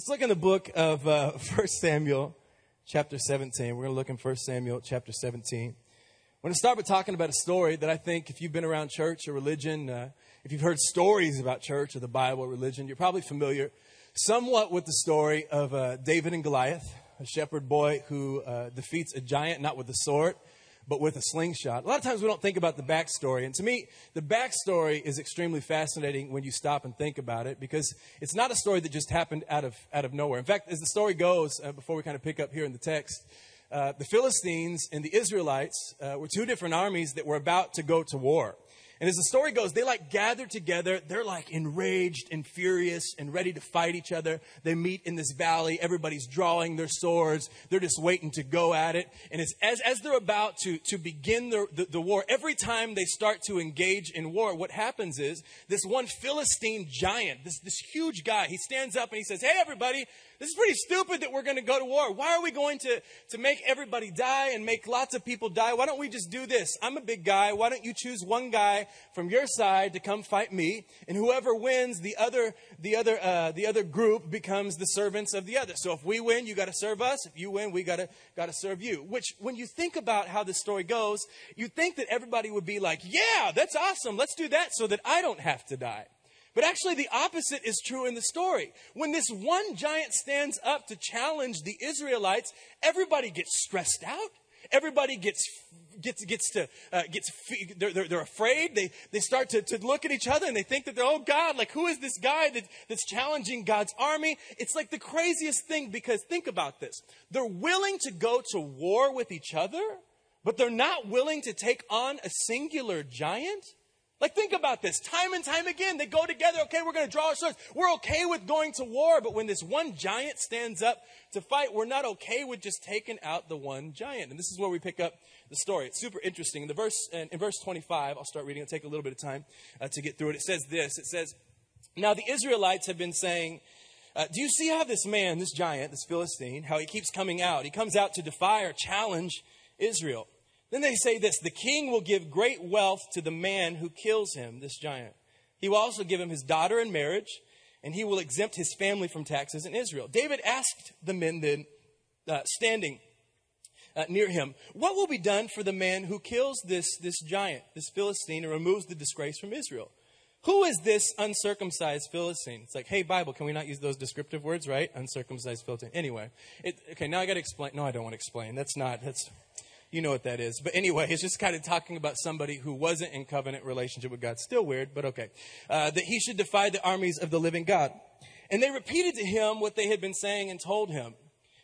Let's look in the book of uh, 1 Samuel, chapter 17. We're going to look in 1 Samuel, chapter 17. I'm going to start by talking about a story that I think, if you've been around church or religion, uh, if you've heard stories about church or the Bible or religion, you're probably familiar somewhat with the story of uh, David and Goliath, a shepherd boy who uh, defeats a giant not with a sword, but with a slingshot. A lot of times we don't think about the backstory. And to me, the backstory is extremely fascinating when you stop and think about it because it's not a story that just happened out of, out of nowhere. In fact, as the story goes, uh, before we kind of pick up here in the text, uh, the Philistines and the Israelites uh, were two different armies that were about to go to war. And as the story goes, they like gather together. They're like enraged and furious and ready to fight each other. They meet in this valley. Everybody's drawing their swords. They're just waiting to go at it. And as, as, as they're about to, to begin the, the, the war, every time they start to engage in war, what happens is this one Philistine giant, this, this huge guy, he stands up and he says, Hey, everybody, this is pretty stupid that we're going to go to war. Why are we going to, to make everybody die and make lots of people die? Why don't we just do this? I'm a big guy. Why don't you choose one guy from your side to come fight me? And whoever wins, the other, the other, uh, the other group becomes the servants of the other. So if we win, you got to serve us. If you win, we got to, got to serve you. Which, when you think about how the story goes, you think that everybody would be like, yeah, that's awesome. Let's do that so that I don't have to die. But actually, the opposite is true in the story. When this one giant stands up to challenge the Israelites, everybody gets stressed out. Everybody gets gets gets to uh, gets they're, they're, they're, afraid. They they start to, to look at each other and they think that they're oh God, like who is this guy that, that's challenging God's army? It's like the craziest thing because think about this. They're willing to go to war with each other, but they're not willing to take on a singular giant. Like, think about this. Time and time again, they go together. Okay, we're going to draw our swords. We're okay with going to war, but when this one giant stands up to fight, we're not okay with just taking out the one giant. And this is where we pick up the story. It's super interesting. In, the verse, in verse 25, I'll start reading. It'll take a little bit of time uh, to get through it. It says this It says, Now the Israelites have been saying, uh, Do you see how this man, this giant, this Philistine, how he keeps coming out? He comes out to defy or challenge Israel. Then they say this the king will give great wealth to the man who kills him, this giant. He will also give him his daughter in marriage, and he will exempt his family from taxes in Israel. David asked the men then, uh, standing uh, near him, What will be done for the man who kills this, this giant, this Philistine, and removes the disgrace from Israel? Who is this uncircumcised Philistine? It's like, hey, Bible, can we not use those descriptive words, right? Uncircumcised Philistine. Anyway, it, okay, now I got to explain. No, I don't want to explain. That's not, that's, you know what that is. But anyway, it's just kind of talking about somebody who wasn't in covenant relationship with God. Still weird, but okay. Uh, that he should defy the armies of the living God. And they repeated to him what they had been saying and told him.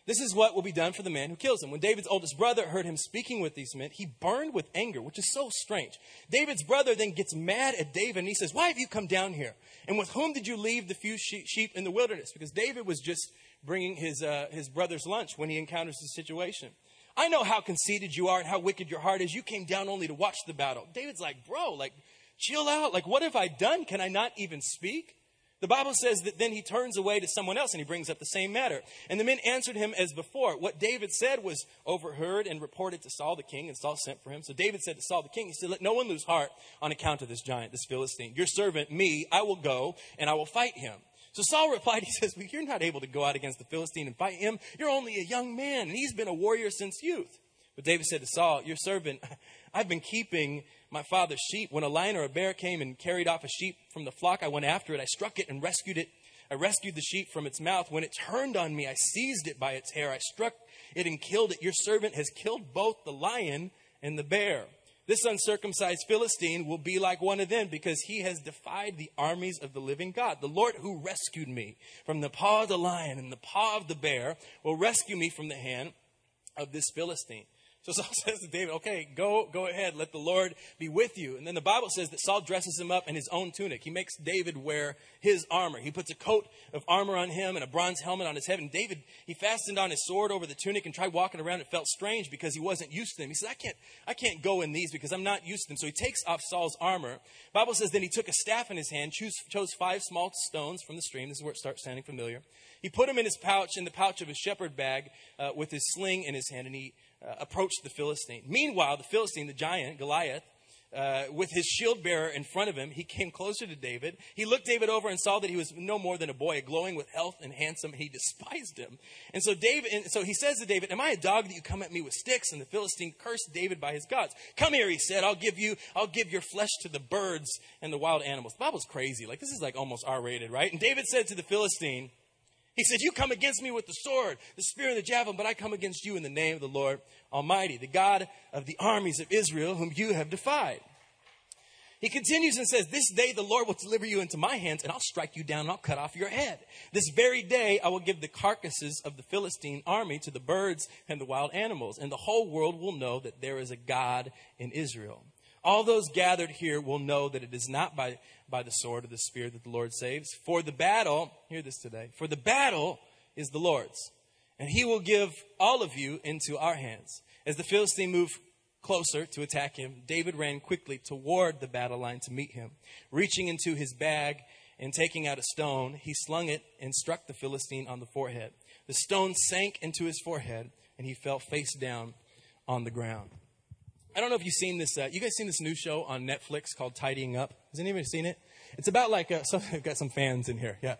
This is what will be done for the man who kills him. When David's oldest brother heard him speaking with these men, he burned with anger, which is so strange. David's brother then gets mad at David and he says, Why have you come down here? And with whom did you leave the few sheep in the wilderness? Because David was just bringing his, uh, his brother's lunch when he encounters the situation. I know how conceited you are and how wicked your heart is. You came down only to watch the battle. David's like, bro, like, chill out. Like, what have I done? Can I not even speak? The Bible says that then he turns away to someone else and he brings up the same matter. And the men answered him as before. What David said was overheard and reported to Saul the king, and Saul sent for him. So David said to Saul the king, he said, Let no one lose heart on account of this giant, this Philistine. Your servant, me, I will go and I will fight him. So Saul replied, he says, well, You're not able to go out against the Philistine and fight him. You're only a young man, and he's been a warrior since youth. But David said to Saul, Your servant, I've been keeping my father's sheep. When a lion or a bear came and carried off a sheep from the flock, I went after it. I struck it and rescued it. I rescued the sheep from its mouth. When it turned on me, I seized it by its hair. I struck it and killed it. Your servant has killed both the lion and the bear. This uncircumcised Philistine will be like one of them because he has defied the armies of the living God. The Lord who rescued me from the paw of the lion and the paw of the bear will rescue me from the hand of this Philistine. So Saul says to David, okay, go, go ahead. Let the Lord be with you. And then the Bible says that Saul dresses him up in his own tunic. He makes David wear his armor. He puts a coat of armor on him and a bronze helmet on his head. And David, he fastened on his sword over the tunic and tried walking around. It felt strange because he wasn't used to them. He said, I can't, I can't go in these because I'm not used to them. So he takes off Saul's armor. Bible says then he took a staff in his hand, chose, chose five small stones from the stream. This is where it starts sounding familiar. He put him in his pouch, in the pouch of his shepherd bag, uh, with his sling in his hand, and he uh, approached the Philistine. Meanwhile, the Philistine, the giant, Goliath, uh, with his shield bearer in front of him, he came closer to David. He looked David over and saw that he was no more than a boy, glowing with health and handsome. And he despised him. And so David, and so he says to David, "Am I a dog that you come at me with sticks?" And the Philistine cursed David by his gods. "Come here," he said. "I'll give you, I'll give your flesh to the birds and the wild animals." The Bible's crazy. Like this is like almost R-rated, right? And David said to the Philistine. He said, You come against me with the sword, the spear, and the javelin, but I come against you in the name of the Lord Almighty, the God of the armies of Israel, whom you have defied. He continues and says, This day the Lord will deliver you into my hands, and I'll strike you down and I'll cut off your head. This very day I will give the carcasses of the Philistine army to the birds and the wild animals, and the whole world will know that there is a God in Israel. All those gathered here will know that it is not by, by the sword or the spear that the Lord saves. For the battle, hear this today, for the battle is the Lord's, and he will give all of you into our hands. As the Philistine moved closer to attack him, David ran quickly toward the battle line to meet him. Reaching into his bag and taking out a stone, he slung it and struck the Philistine on the forehead. The stone sank into his forehead, and he fell face down on the ground. I don't know if you've seen this. Uh, you guys seen this new show on Netflix called Tidying Up? Has anybody seen it? It's about like uh, so, I've got some fans in here. Yeah,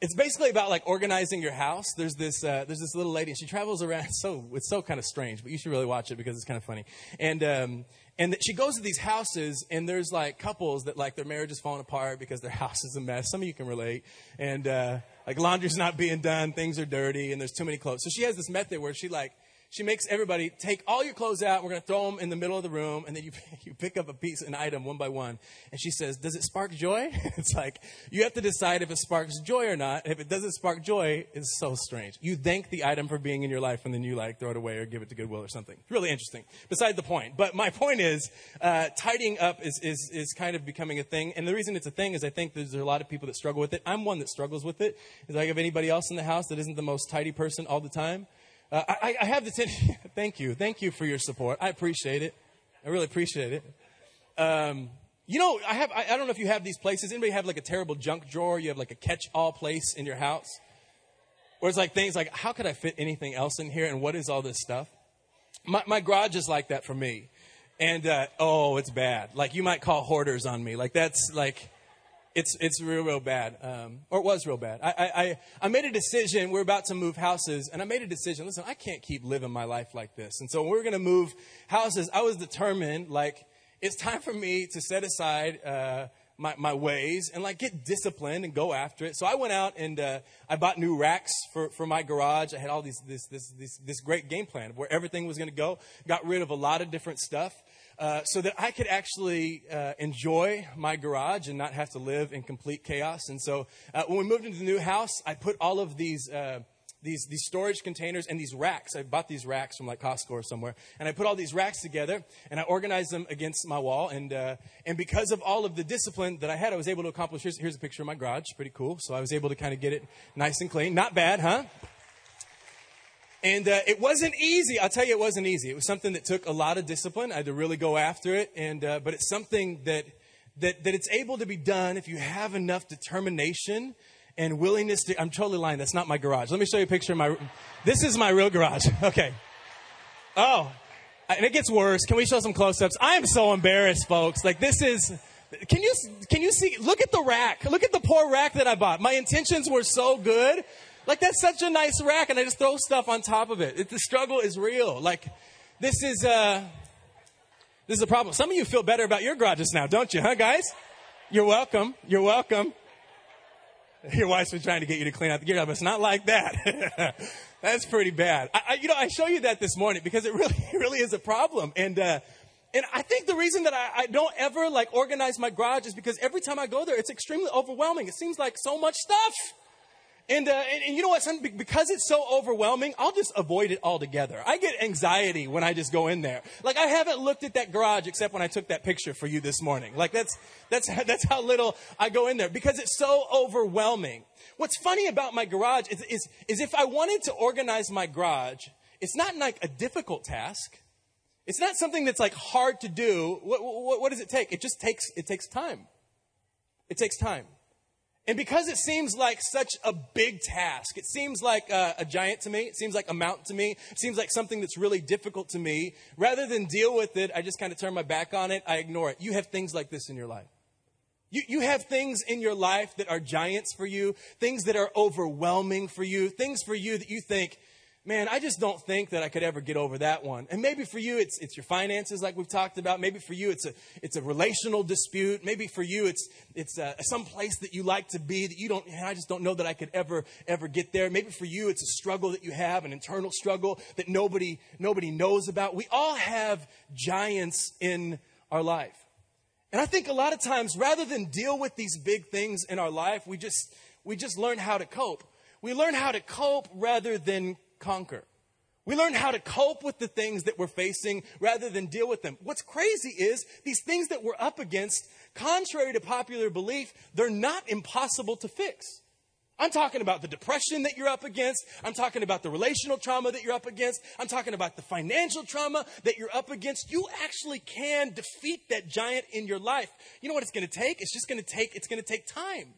it's basically about like organizing your house. There's this uh, there's this little lady, she travels around. So it's so kind of strange, but you should really watch it because it's kind of funny. And um, and she goes to these houses, and there's like couples that like their marriage is falling apart because their house is a mess. Some of you can relate, and uh, like laundry's not being done, things are dirty, and there's too many clothes. So she has this method where she like she makes everybody take all your clothes out. We're going to throw them in the middle of the room, and then you you pick up a piece, an item one by one. And she says, "Does it spark joy?" it's like you have to decide if it sparks joy or not. If it doesn't spark joy, it's so strange. You thank the item for being in your life, and then you like throw it away or give it to Goodwill or something. It's really interesting. Beside the point, but my point is, uh, tidying up is, is is kind of becoming a thing. And the reason it's a thing is I think there's a lot of people that struggle with it. I'm one that struggles with it. Is like if anybody else in the house that isn't the most tidy person all the time. Uh, I, I, have the tendency, thank you. Thank you for your support. I appreciate it. I really appreciate it. Um, you know, I have, I, I, don't know if you have these places. Anybody have like a terrible junk drawer? You have like a catch all place in your house? Where it's like things like, how could I fit anything else in here? And what is all this stuff? My, my garage is like that for me. And, uh, oh, it's bad. Like you might call hoarders on me. Like that's like, it's it's real real bad, um, or it was real bad. I, I I made a decision. We're about to move houses, and I made a decision. Listen, I can't keep living my life like this. And so when we are going to move houses, I was determined. Like it's time for me to set aside. Uh, my, my ways and like get disciplined and go after it. So I went out and uh, I bought new racks for, for my garage. I had all these this this this, this great game plan of where everything was going to go. Got rid of a lot of different stuff. Uh, so that I could actually uh, enjoy my garage and not have to live in complete chaos. And so uh, when we moved into the new house, I put all of these. Uh, these, these storage containers and these racks. I bought these racks from like Costco or somewhere. And I put all these racks together and I organized them against my wall. And, uh, and because of all of the discipline that I had, I was able to accomplish. Here's, here's a picture of my garage. Pretty cool. So I was able to kind of get it nice and clean. Not bad, huh? And uh, it wasn't easy. I'll tell you, it wasn't easy. It was something that took a lot of discipline. I had to really go after it. And uh, but it's something that that that it's able to be done if you have enough determination and willingness to. I'm totally lying. That's not my garage. Let me show you a picture of my. This is my real garage. Okay. Oh, and it gets worse. Can we show some close-ups? I am so embarrassed, folks. Like this is. Can you can you see? Look at the rack. Look at the poor rack that I bought. My intentions were so good. Like that's such a nice rack, and I just throw stuff on top of it. it the struggle is real. Like this is uh, this is a problem. Some of you feel better about your garages now, don't you, huh, guys? You're welcome. You're welcome. Your wife's been trying to get you to clean out the gear, but it's not like that. That's pretty bad. I, I, you know, I show you that this morning because it really, really is a problem. And, uh, and I think the reason that I, I, don't ever like organize my garage is because every time I go there, it's extremely overwhelming. It seems like so much stuff. And, uh, and, and, you know what? Because it's so overwhelming, I'll just avoid it altogether. I get anxiety when I just go in there. Like I haven't looked at that garage except when I took that picture for you this morning. Like that's, that's, that's how little I go in there because it's so overwhelming. What's funny about my garage is, is, is if I wanted to organize my garage, it's not like a difficult task. It's not something that's like hard to do. What, what, what does it take? It just takes, it takes time. It takes time. And because it seems like such a big task, it seems like a, a, giant to me, it seems like a mountain to me, it seems like something that's really difficult to me, rather than deal with it, I just kind of turn my back on it, I ignore it. You have things like this in your life. You, you have things in your life that are giants for you, things that are overwhelming for you, things for you that you think, man, I just don't think that I could ever get over that one. And maybe for you, it's, it's your finances, like we've talked about. Maybe for you, it's a, it's a relational dispute. Maybe for you, it's, it's uh, some place that you like to be that you don't, I just don't know that I could ever, ever get there. Maybe for you, it's a struggle that you have, an internal struggle that nobody, nobody knows about. We all have giants in our life. And I think a lot of times, rather than deal with these big things in our life, we just, we just learn how to cope. We learn how to cope rather than conquer. We learn how to cope with the things that we're facing rather than deal with them. What's crazy is these things that we're up against, contrary to popular belief, they're not impossible to fix. I'm talking about the depression that you're up against. I'm talking about the relational trauma that you're up against. I'm talking about the financial trauma that you're up against. You actually can defeat that giant in your life. You know what it's going to take? It's just going to take, it's going to take time.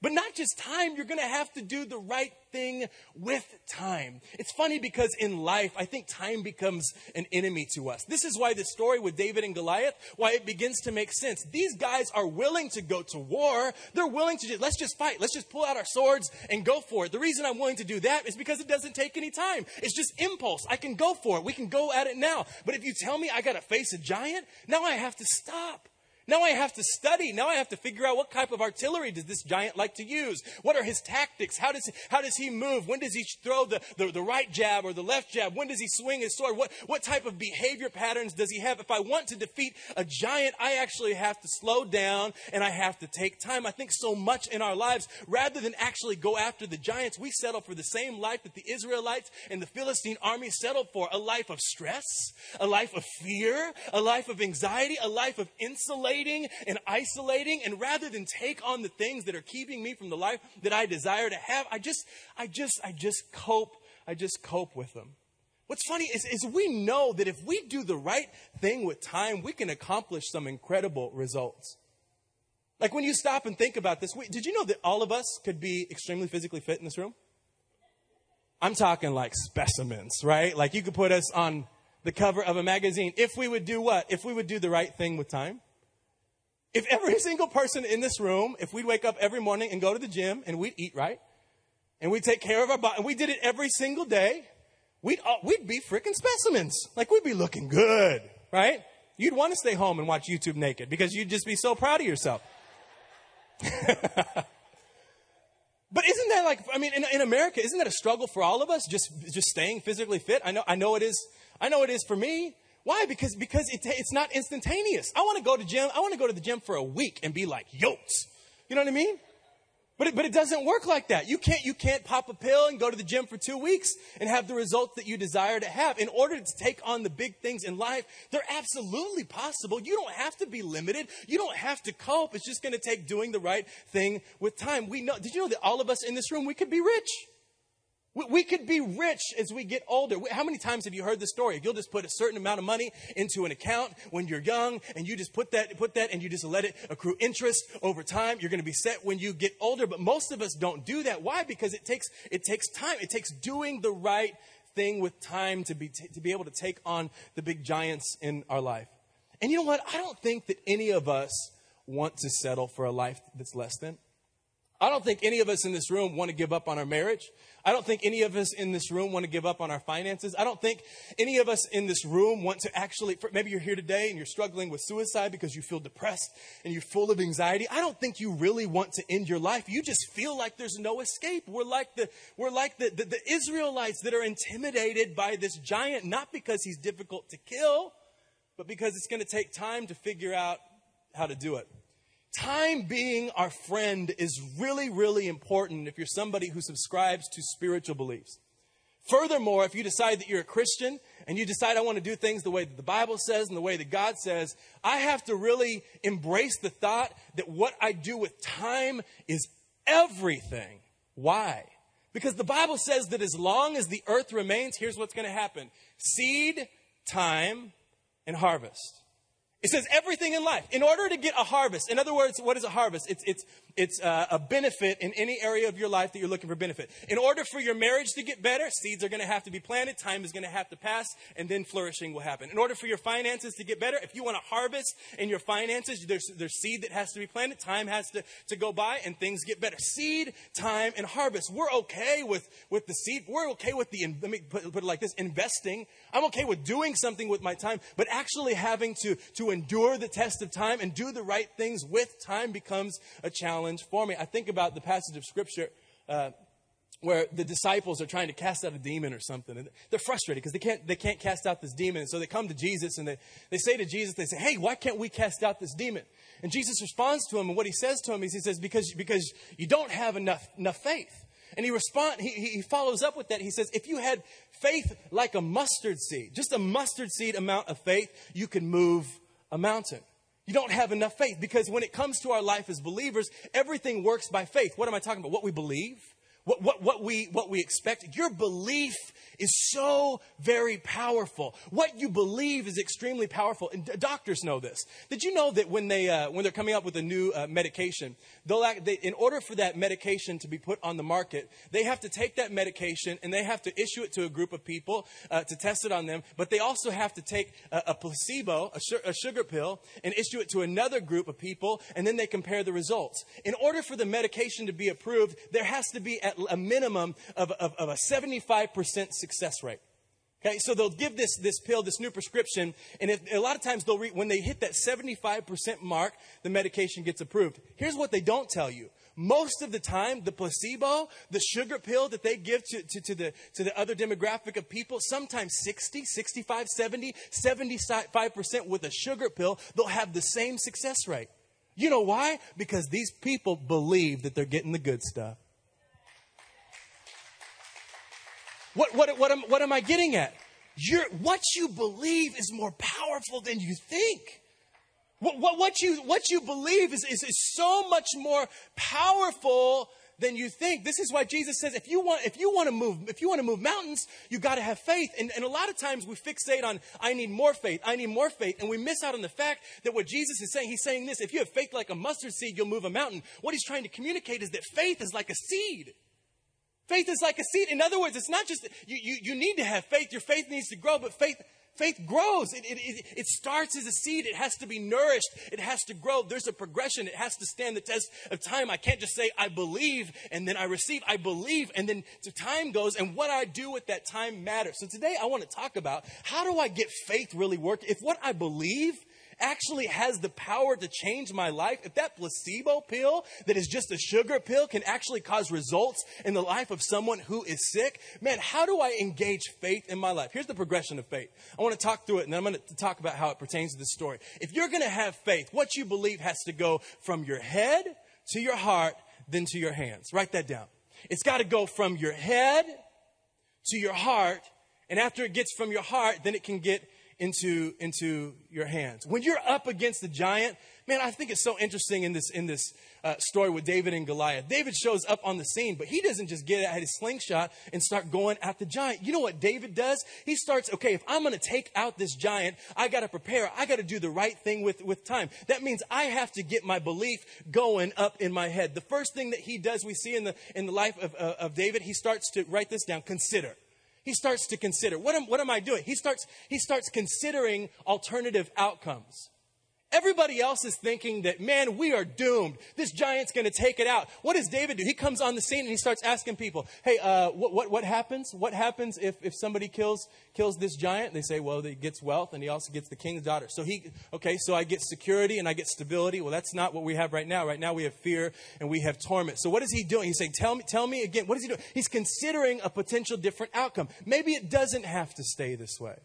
But not just time, you're going to have to do the right thing with time. It's funny because in life, I think time becomes an enemy to us. This is why the story with David and Goliath, why it begins to make sense. These guys are willing to go to war. They're willing to just, let's just fight. Let's just pull out our swords and go for it. The reason I'm willing to do that is because it doesn't take any time. It's just impulse. I can go for it. We can go at it now. But if you tell me I got to face a giant, now I have to stop. Now I have to study. Now I have to figure out what type of artillery does this giant like to use? What are his tactics? How does he, how does he move? When does he throw the, the, the right jab or the left jab? When does he swing his sword? What, what type of behavior patterns does he have? If I want to defeat a giant, I actually have to slow down and I have to take time. I think so much in our lives, rather than actually go after the giants, we settle for the same life that the Israelites and the Philistine army settled for a life of stress, a life of fear, a life of anxiety, a life of insulation and isolating. And rather than take on the things that are keeping me from the life that I desire to have, I just, I just, I just cope. I just cope with them. What's funny is, is we know that if we do the right thing with time, we can accomplish some incredible results. Like when you stop and think about this, did you know that all of us could be extremely physically fit in this room? I'm talking like specimens, right? Like you could put us on the cover of a magazine if we would do what? If we would do the right thing with time. If every single person in this room, if we'd wake up every morning and go to the gym and we'd eat right, and we'd take care of our body, and we did it every single day, we'd, uh, we'd be freaking specimens. Like we'd be looking good, right? You'd want to stay home and watch YouTube naked because you'd just be so proud of yourself. But isn't that like, I mean, in, in, America, isn't that a struggle for all of us? Just, just staying physically fit? I know, I know it is. I know it is for me. Why? Because, because it, it's not instantaneous. I want to go to gym. I want to go to the gym for a week and be like yoked. You know what I mean? But it, but it doesn't work like that. You can't, you can't pop a pill and go to the gym for two weeks and have the results that you desire to have. In order to take on the big things in life, they're absolutely possible. You don't have to be limited. You don't have to cope. It's just going to take doing the right thing with time. We know, did you know that all of us in this room, we could be rich? We could be rich as we get older. How many times have you heard the story? You'll just put a certain amount of money into an account when you're young, and you just put that, put that, and you just let it accrue interest over time. You're going to be set when you get older, but most of us don't do that. Why? Because it takes it takes time. It takes doing the right thing with time to be to be able to take on the big giants in our life. And you know what? I don't think that any of us want to settle for a life that's less than. I don't think any of us in this room want to give up on our marriage. I don't think any of us in this room want to give up on our finances. I don't think any of us in this room want to actually, maybe you're here today and you're struggling with suicide because you feel depressed and you're full of anxiety. I don't think you really want to end your life. You just feel like there's no escape. We're like the, we're like the, the, the Israelites that are intimidated by this giant, not because he's difficult to kill, but because it's going to take time to figure out how to do it. Time being our friend is really, really important if you're somebody who subscribes to spiritual beliefs. Furthermore, if you decide that you're a Christian and you decide I want to do things the way that the Bible says and the way that God says, I have to really embrace the thought that what I do with time is everything. Why? Because the Bible says that as long as the earth remains, here's what's going to happen seed, time, and harvest. It says everything in life. In order to get a harvest, in other words, what is a harvest? It's, it's, it's uh, a benefit in any area of your life that you're looking for benefit. In order for your marriage to get better, seeds are going to have to be planted, time is going to have to pass, and then flourishing will happen. In order for your finances to get better, if you want to harvest in your finances, there's, there's seed that has to be planted, time has to, to go by, and things get better. Seed, time, and harvest. We're okay with, with the seed. We're okay with the, let me put, put it like this, investing. I'm okay with doing something with my time, but actually having to, to endure the test of time and do the right things with time becomes a challenge for me. I think about the passage of Scripture. Uh, where the disciples are trying to cast out a demon or something. And they're frustrated because they can't, they can't cast out this demon. And so they come to Jesus and they, they say to Jesus, they say, Hey, why can't we cast out this demon? And Jesus responds to him. And what he says to him is, He says, Because, because you don't have enough, enough faith. And he respond, he, he follows up with that. He says, if you had faith like a mustard seed, just a mustard seed amount of faith, you can move a mountain. You don't have enough faith because when it comes to our life as believers, everything works by faith. What am I talking about? What we believe, what, what, what, we, what we expect. Your belief is so very powerful. What you believe is extremely powerful. And doctors know this. Did you know that when, they, uh, when they're coming up with a new uh, medication, they'll act, they, in order for that medication to be put on the market, they have to take that medication and they have to issue it to a group of people uh, to test it on them. But they also have to take a, a placebo, a, su- a sugar pill, and issue it to another group of people, and then they compare the results. In order for the medication to be approved, there has to be at a minimum of, of, of a 75% success rate. Okay, so they'll give this, this pill, this new prescription, and if, a lot of times they'll re, when they hit that 75% mark, the medication gets approved. Here's what they don't tell you. Most of the time, the placebo, the sugar pill that they give to, to, to, the, to the other demographic of people, sometimes 60, 65, 70, 75% with a sugar pill, they'll have the same success rate. You know why? Because these people believe that they're getting the good stuff. What, what, what, am, what am I getting at? You're, what you believe is more powerful than you think. What, what, what, you, what you believe is, is, is so much more powerful than you think. This is why Jesus says, if you want, if you want to move, if you want to move mountains, you got to have faith. And, and a lot of times we fixate on, I need more faith, I need more faith. And we miss out on the fact that what Jesus is saying, he's saying this, if you have faith like a mustard seed, you'll move a mountain. What he's trying to communicate is that faith is like a seed. Faith is like a seed. In other words, it's not just, you, you, you need to have faith. Your faith needs to grow, but faith, faith grows. It, it, it, it, starts as a seed. It has to be nourished. It has to grow. There's a progression. It has to stand the test of time. I can't just say, I believe and then I receive. I believe and then the time goes and what I do with that time matters. So today I want to talk about how do I get faith really work? If what I believe actually has the power to change my life, if that placebo pill that is just a sugar pill can actually cause results in the life of someone who is sick, man, how do I engage faith in my life? Here's the progression of faith. I want to talk through it and then I'm going to talk about how it pertains to this story. If you're going to have faith, what you believe has to go from your head to your heart, then to your hands. Write that down. It's got to go from your head to your heart, and after it gets from your heart, then it can get into, into your hands. When you're up against the giant, man, I think it's so interesting in this, in this uh, story with David and Goliath. David shows up on the scene, but he doesn't just get at his slingshot and start going at the giant. You know what David does? He starts, okay, if I'm going to take out this giant, I got to prepare. I got to do the right thing with, with time. That means I have to get my belief going up in my head. The first thing that he does, we see in the, in the life of, uh, of David, he starts to write this down, consider he starts to consider what am, what am I doing? He starts, he starts considering alternative outcomes. Everybody else is thinking that, man, we are doomed. This giant's going to take it out. What does David do? He comes on the scene and he starts asking people, hey, uh, what, what, what happens? What happens if, if somebody kills, kills this giant? They say, well, he gets wealth and he also gets the king's daughter. So he, okay, so I get security and I get stability. Well, that's not what we have right now. Right now we have fear and we have torment. So what is he doing? He's saying, tell me, tell me again. What is he doing? He's considering a potential different outcome. Maybe it doesn't have to stay this way.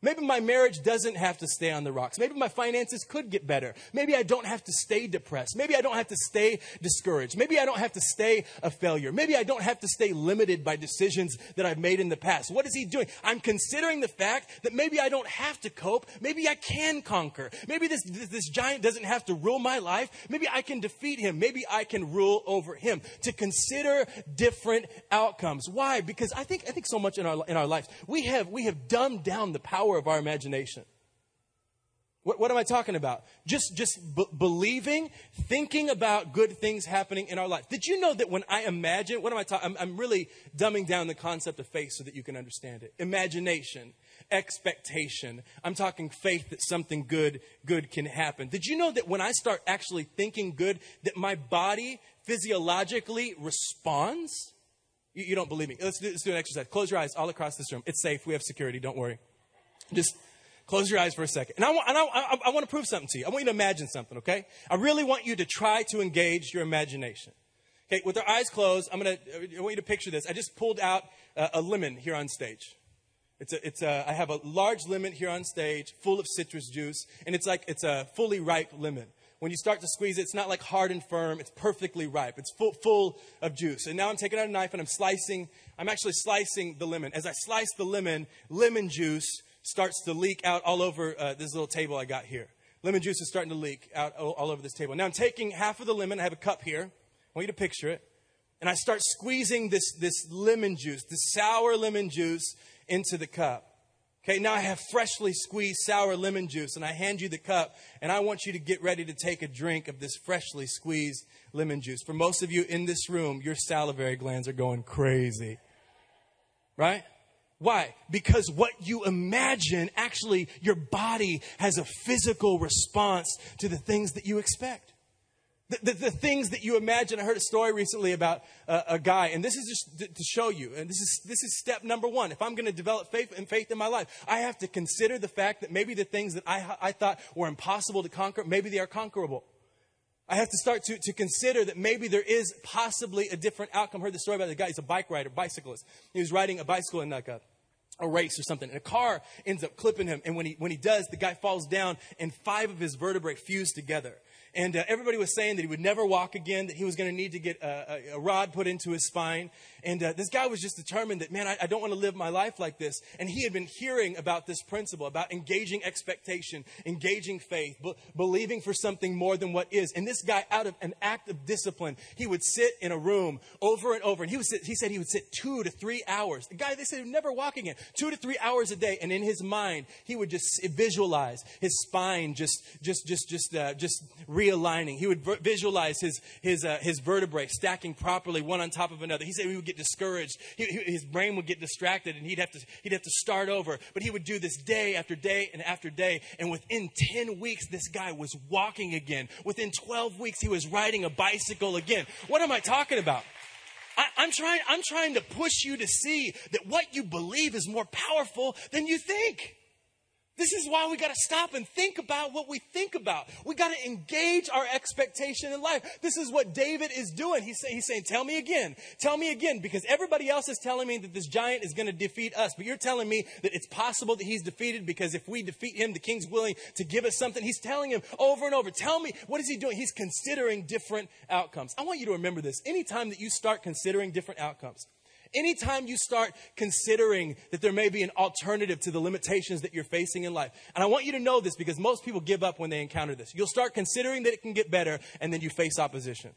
Maybe my marriage doesn't have to stay on the rocks. Maybe my finances could get better. Maybe I don't have to stay depressed. Maybe I don't have to stay discouraged. Maybe I don't have to stay a failure. Maybe I don't have to stay limited by decisions that I've made in the past. What is he doing? I'm considering the fact that maybe I don't have to cope. Maybe I can conquer. Maybe this, this, this giant doesn't have to rule my life. Maybe I can defeat him. Maybe I can rule over him. To consider different outcomes. Why? Because I think, I think so much in our, in our lives, we have, we have dumbed down the power power of our imagination. What, what am I talking about? Just, just b- believing, thinking about good things happening in our life. Did you know that when I imagine, what am I talking? I'm, I'm really dumbing down the concept of faith so that you can understand it. Imagination, expectation. I'm talking faith that something good, good can happen. Did you know that when I start actually thinking good, that my body physiologically responds? You, you don't believe me. Let's do, let's do an exercise. Close your eyes all across this room. It's safe. We have security. Don't worry. Just Close your eyes for a second. And I want, and I, I, I want to prove something to you. I want you to imagine something, okay? I really want you to try to engage your imagination. Okay, with our eyes closed, I'm gonna, I want you to picture this. I just pulled out a, a lemon here on stage. It's a, it's a, I have a large lemon here on stage full of citrus juice, and it's like, it's a fully ripe lemon. When you start to squeeze it, it's not like hard and firm, it's perfectly ripe. It's full, full of juice. And now I'm taking out a knife and I'm slicing, I'm actually slicing the lemon. As I slice the lemon, lemon juice starts to leak out all over uh, this little table I got here. Lemon juice is starting to leak out all, over this table. Now I'm taking half of the lemon. I have a cup here. I want you to picture it. And I start squeezing this, this lemon juice, this sour lemon juice, into the cup. Okay, now I have freshly squeezed sour lemon juice, and I hand you the cup, and I want you to get ready to take a drink of this freshly squeezed lemon juice. For most of you in this room, your salivary glands are going crazy. Right? Why? Because what you imagine, actually, your body has a physical response to the things that you expect. The, the, the things that you imagine. I heard a story recently about uh, a guy, and this is just to show you, and this is, this is step number one. If I'm going to develop faith and faith in my life, I have to consider the fact that maybe the things that I, I thought were impossible to conquer, maybe they are conquerable. I have to start to, to consider that maybe there is possibly a different outcome. I heard the story about the guy, he's a bike rider, bicyclist. He was riding a bicycle in like a, a race or something, and a car ends up clipping him. And when he, when he does, the guy falls down, and five of his vertebrae fuse together. And uh, everybody was saying that he would never walk again, that he was going to need to get a, a, a, rod put into his spine. And uh, this guy was just determined that, man, I, I don't want to live my life like this. And he had been hearing about this principle, about engaging expectation, engaging faith, be- believing for something more than what is. And this guy, out of an act of discipline, he would sit in a room over and over. And he, would sit, he said he would sit two to three hours. The guy, they said, would never walk again. Two to three hours a day. And in his mind, he would just visualize his spine just, just, just, just, uh, just realigning. He would visualize his, his, uh, his vertebrae stacking properly one on top of another. He said he would get discouraged. He, his brain would get distracted and he'd have, to, he'd have to start over. But he would do this day after day and after day. And within 10 weeks, this guy was walking again. Within 12 weeks, he was riding a bicycle again. What am I talking about? I, am trying, I'm trying to push you to see that what you believe is more powerful than you think. This is why we got to stop and think about what we think about. We got to engage our expectation in life. This is what David is doing. He's, say, he's saying, Tell me again. Tell me again. Because everybody else is telling me that this giant is going to defeat us. But you're telling me that it's possible that he's defeated because if we defeat him, the king's willing to give us something. He's telling him over and over, Tell me, what is he doing? He's considering different outcomes. I want you to remember this. Anytime that you start considering different outcomes, Anytime you start considering that there may be an alternative to the limitations that you're facing in life, and I want you to know this because most people give up when they encounter this. You'll start considering that it can get better, and then you face opposition.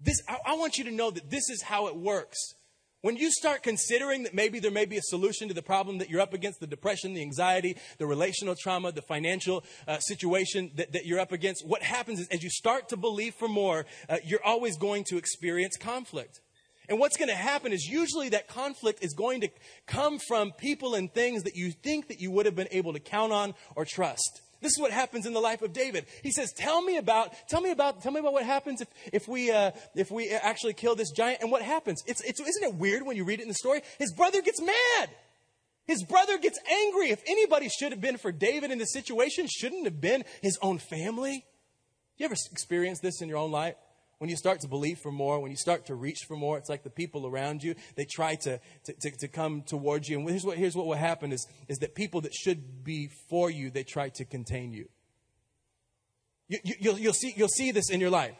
This, I, I want you to know that this is how it works. When you start considering that maybe there may be a solution to the problem that you're up against, the depression, the anxiety, the relational trauma, the financial uh, situation that, that, you're up against, what happens is as you start to believe for more, uh, you're always going to experience conflict. And what's going to happen is usually that conflict is going to come from people and things that you think that you would have been able to count on or trust. This is what happens in the life of David. He says, "Tell me about, tell me about, tell me about what happens if, if we uh, if we actually kill this giant." And what happens? It's, it's isn't it weird when you read it in the story? His brother gets mad. His brother gets angry. If anybody should have been for David in this situation, shouldn't have been his own family. You ever experienced this in your own life? When you start to believe for more, when you start to reach for more, it's like the people around you, they try to, to, to, to come towards you. And here's what, here's what will happen is, is that people that should be for you, they try to contain you. you, you you'll, you'll, see, you'll see this in your life.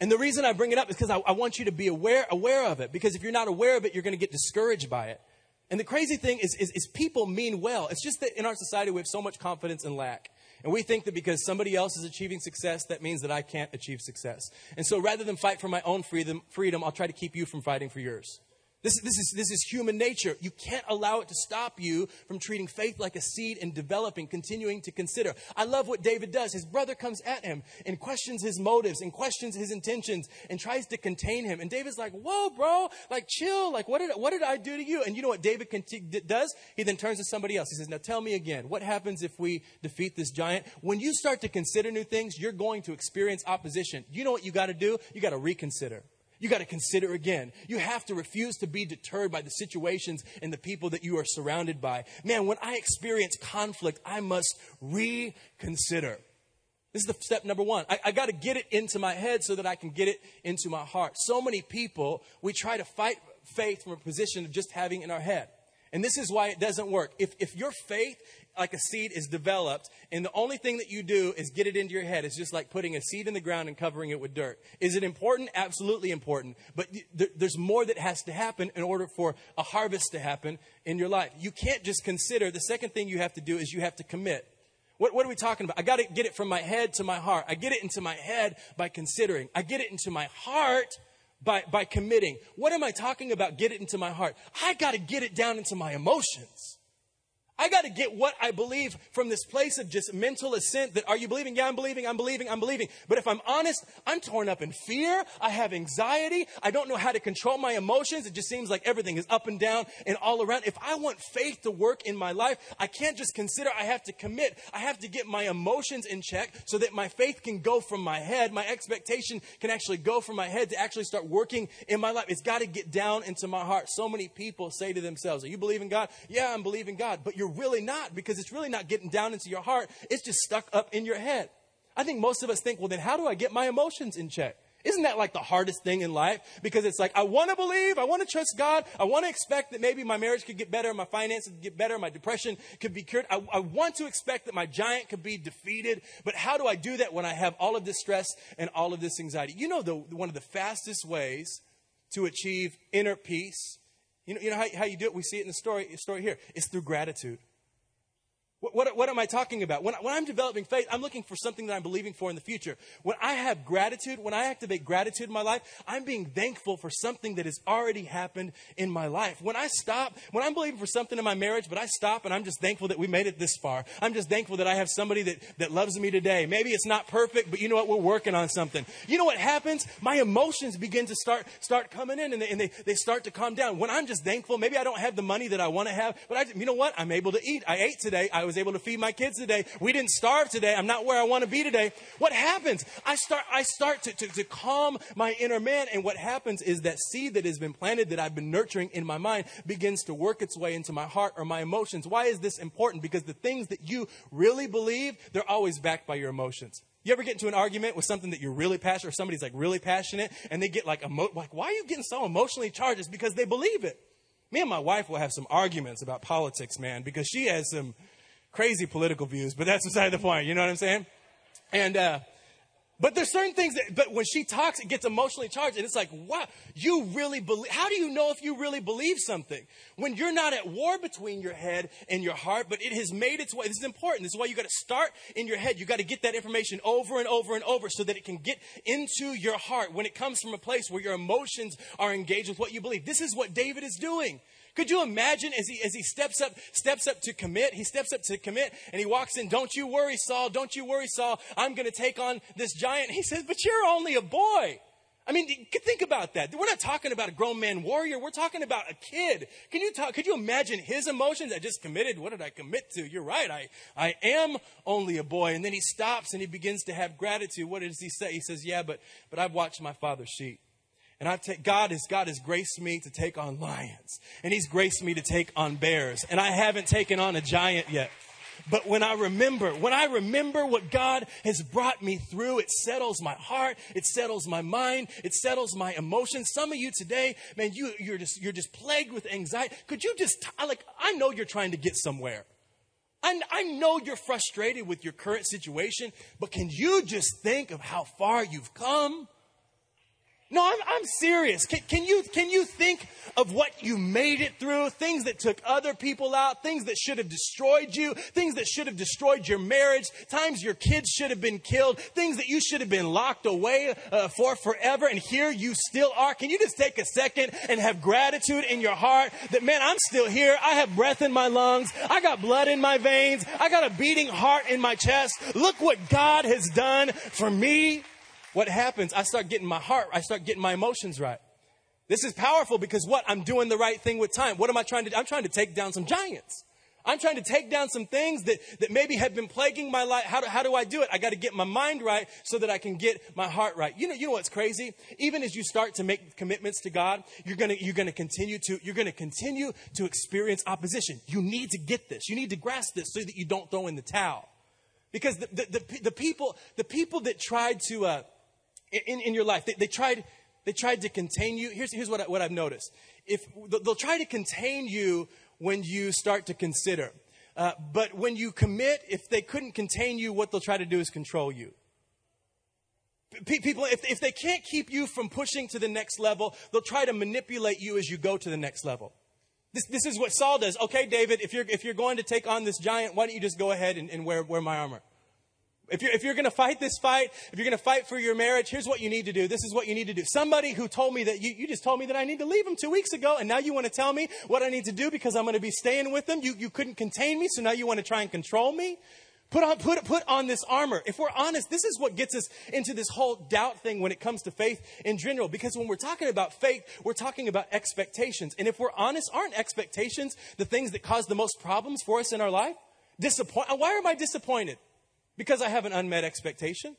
And the reason I bring it up is because I, I want you to be aware, aware of it. Because if you're not aware of it, you're going to get discouraged by it. And the crazy thing is, is, is people mean well. It's just that in our society we have so much confidence and lack. And we think that because somebody else is achieving success, that means that I can't achieve success. And so rather than fight for my own freedom, freedom, I'll try to keep you from fighting for yours. This, this, is, this is human nature. You can't allow it to stop you from treating faith like a seed and developing, continuing to consider. I love what David does. His brother comes at him and questions his motives and questions his intentions and tries to contain him. And David's like, whoa, bro, like chill. Like, what did, what did I do to you? And you know what David does? He then turns to somebody else. He says, now tell me again, what happens if we defeat this giant? When you start to consider new things, you're going to experience opposition. You know what you got to do? You got to reconsider. You got to consider again. You have to refuse to be deterred by the situations and the people that you are surrounded by. Man, when I experience conflict, I must reconsider. This is the step number one. I, I got to get it into my head so that I can get it into my heart. So many people, we try to fight faith from a position of just having in our head. And this is why it doesn't work. If, if your faith like a seed is developed, and the only thing that you do is get it into your head. It's just like putting a seed in the ground and covering it with dirt. Is it important? Absolutely important. But th- there's more that has to happen in order for a harvest to happen in your life. You can't just consider. The second thing you have to do is you have to commit. What, what are we talking about? I got to get it from my head to my heart. I get it into my head by considering. I get it into my heart by, by committing. What am I talking about? Get it into my heart. I got to get it down into my emotions. I got to get what I believe from this place of just mental assent that are you believing? Yeah, I'm believing, I'm believing, I'm believing. But if I'm honest, I'm torn up in fear. I have anxiety. I don't know how to control my emotions. It just seems like everything is up and down and all around. If I want faith to work in my life, I can't just consider I have to commit. I have to get my emotions in check so that my faith can go from my head. My expectation can actually go from my head to actually start working in my life. It's got to get down into my heart. So many people say to themselves, Are you believing God? Yeah, I'm believing God. But you're you're really not because it's really not getting down into your heart. It's just stuck up in your head. I think most of us think, well, then how do I get my emotions in check? Isn't that like the hardest thing in life? Because it's like, I want to believe, I want to trust God, I want to expect that maybe my marriage could get better, my finances could get better, my depression could be cured. I, I, want to expect that my giant could be defeated, but how do I do that when I have all of this stress and all of this anxiety? You know, the, one of the fastest ways to achieve inner peace you know, you know how, how you do it? We see it in the story, story here. It's through gratitude. What, what, what, am I talking about? When, when I'm developing faith, I'm looking for something that I'm believing for in the future. When I have gratitude, when I activate gratitude in my life, I'm being thankful for something that has already happened in my life. When I stop, when I'm believing for something in my marriage, but I stop and I'm just thankful that we made it this far. I'm just thankful that I have somebody that, that loves me today. Maybe it's not perfect, but you know what? We're working on something. You know what happens? My emotions begin to start, start coming in and, they, and they, they start to calm down. When I'm just thankful, maybe I don't have the money that I want to have, but I, you know what? I'm able to eat. I ate today. I was was able to feed my kids today. We didn't starve today. I'm not where I want to be today. What happens? I start, I start to, to, to calm my inner man. And what happens is that seed that has been planted that I've been nurturing in my mind begins to work its way into my heart or my emotions. Why is this important? Because the things that you really believe, they're always backed by your emotions. You ever get into an argument with something that you're really passionate or somebody's like really passionate and they get like emo- like why are you getting so emotionally charged? It's because they believe it. Me and my wife will have some arguments about politics, man, because she has some crazy political views, but that's beside the point. You know what I'm saying? And, uh, but there's certain things that, but when she talks, it gets emotionally charged. And it's like, wow, you really believe, how do you know if you really believe something? When you're not at war between your head and your heart, but it has made its way. This is important. This is why you got to start in your head. You got to get that information over and over and over so that it can get into your heart when it comes from a place where your emotions are engaged with what you believe. This is what David is doing. Could you imagine as he, as he steps up, steps up to commit, he steps up to commit and he walks in, don't you worry, Saul, don't you worry, Saul, I'm going to take on this giant. He says, but you're only a boy. I mean, think about that. We're not talking about a grown man warrior. We're talking about a kid. Can you talk, could you imagine his emotions? I just committed. What did I commit to? You're right. I, I am only a boy. And then he stops and he begins to have gratitude. What does he say? He says, yeah, but, but I've watched my father's sheep. And I've ta- God has God has graced me to take on lions, and He's graced me to take on bears, and I haven't taken on a giant yet. But when I remember, when I remember what God has brought me through, it settles my heart, it settles my mind, it settles my emotions. Some of you today, man, you, you're just, you're just plagued with anxiety. Could you just, like, I know you're trying to get somewhere. I, I know you're frustrated with your current situation, but can you just think of how far you've come? No, I'm, I'm serious. Can, can, you, can you think of what you made it through? Things that took other people out, things that should have destroyed you, things that should have destroyed your marriage, times your kids should have been killed, things that you should have been locked away uh, for forever, and here you still are. Can you just take a second and have gratitude in your heart that, man, I'm still here. I have breath in my lungs. I got blood in my veins. I got a beating heart in my chest. Look what God has done for me what happens? I start getting my heart, I start getting my emotions right. This is powerful because what? I'm doing the right thing with time. What am I trying to do? I'm trying to take down some giants. I'm trying to take down some things that, that maybe have been plaguing my life. How do, how do I do it? I got to get my mind right so that I can get my heart right. You know, you know what's crazy? Even as you start to make commitments to God, you're gonna, you're gonna continue to, you're gonna continue to experience opposition. You need to get this. You need to grasp this so that you don't throw in the towel. Because the, the, the, the people, the people that tried to, uh, in, in your life. They, they, tried, they tried to contain you. Here's, here's what, I, what I've noticed. If, they'll try to contain you when you start to consider. Uh, but when you commit, if they couldn't contain you, what they'll try to do is control you. People, if, if they can't keep you from pushing to the next level, they'll try to manipulate you as you go to the next level. This, this is what Saul does. Okay, David, if you're, if you're going to take on this giant, why don't you just go ahead and, and wear, wear my armor? If you're, if you're going to fight this fight, if you're going to fight for your marriage, here's what you need to do. This is what you need to do. Somebody who told me that you, you just told me that I need to leave them two weeks ago, and now you want to tell me what I need to do because I'm going to be staying with them. You, you couldn't contain me, so now you want to try and control me. Put on, put, put on this armor. If we're honest, this is what gets us into this whole doubt thing when it comes to faith in general. Because when we're talking about faith, we're talking about expectations. And if we're honest, aren't expectations the things that cause the most problems for us in our life? Disappoint. Why am I disappointed? Because I have an unmet expectation.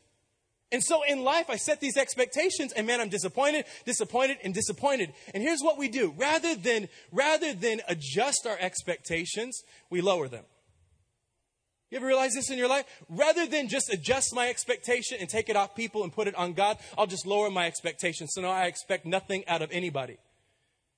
And so in life, I set these expectations, and man, I'm disappointed, disappointed, and disappointed. And here's what we do rather than, rather than adjust our expectations, we lower them. You ever realize this in your life? Rather than just adjust my expectation and take it off people and put it on God, I'll just lower my expectations. So now I expect nothing out of anybody.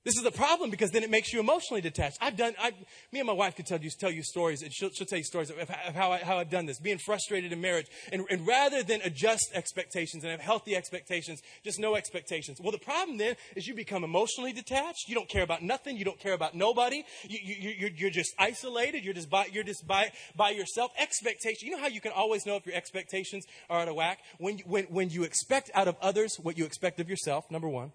This is a problem because then it makes you emotionally detached. I've done, I, me and my wife could tell you, tell you stories, and she'll, she'll tell you stories of, how, I, how I've done this, being frustrated in marriage. And, and rather than adjust expectations and have healthy expectations, just no expectations. Well, the problem then is you become emotionally detached. You don't care about nothing. You don't care about nobody. You, you, you're, you're just isolated. You're just, by, you're just by, by yourself. Expectation. You know how you can always know if your expectations are out of whack? When, when, when you expect out of others what you expect of yourself, number one.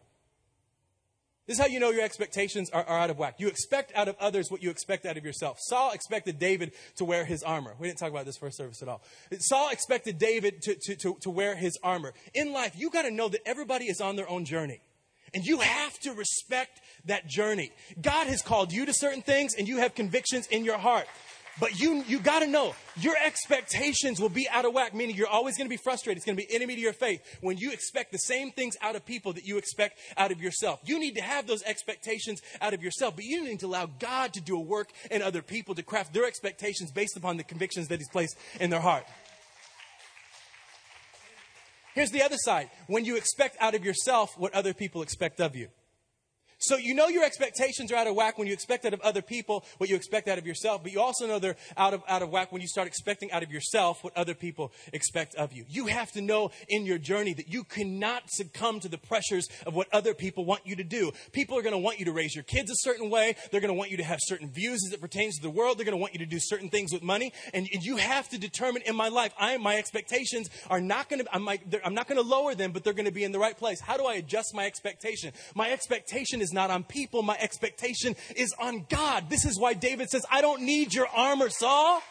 This is how you know your expectations are, are, out of whack. You expect out of others what you expect out of yourself. Saul expected David to wear his armor. We didn't talk about this first service at all. Saul expected David to, to, to, to wear his armor. In life, you got to know that everybody is on their own journey. And you have to respect that journey. God has called you to certain things, and you have convictions in your heart. But you, you got to know your expectations will be out of whack, meaning you're always going to be frustrated. It's going to be enemy to your faith when you expect the same things out of people that you expect out of yourself. You need to have those expectations out of yourself, but you need to allow God to do a work in other people to craft their expectations based upon the convictions that He's placed in their heart. Here's the other side when you expect out of yourself what other people expect of you. So you know your expectations are out of whack when you expect out of other people what you expect out of yourself, but you also know they're out of, out of whack when you start expecting out of yourself what other people expect of you. You have to know in your journey that you cannot succumb to the pressures of what other people want you to do. People are going to want you to raise your kids a certain way. They're going to want you to have certain views as it pertains to the world. They're going to want you to do certain things with money. And, and you have to determine in my life, I, my expectations are not going to, I'm, I'm not going to lower them, but they're going to be in the right place. How do I adjust my expectation? My expectation is not on people. My expectation is on God. This is why David says, I don't need your armor, Saul.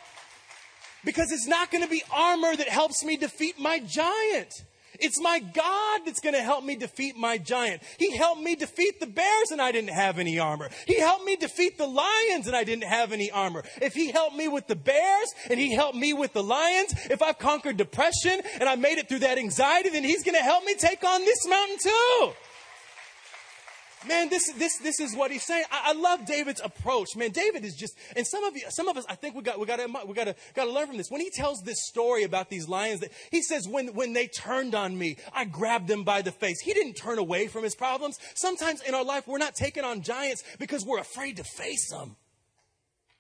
Because it's not going to be armor that helps me defeat my giant. It's my God that's going to help me defeat my giant. He helped me defeat the bears and I didn't have any armor. He helped me defeat the lions and I didn't have any armor. If He helped me with the bears and He helped me with the lions, if I've conquered depression and I made it through that anxiety, then He's going to help me take on this mountain too. Man, this, this, this is what he's saying. I, I, love David's approach. Man, David is just, and some of you, some of us, I think we got, we got to, we got to, got to learn from this. When he tells this story about these lions, that he says, when, when they turned on me, I grabbed them by the face. He didn't turn away from his problems. Sometimes in our life, we're not taking on giants because we're afraid to face them.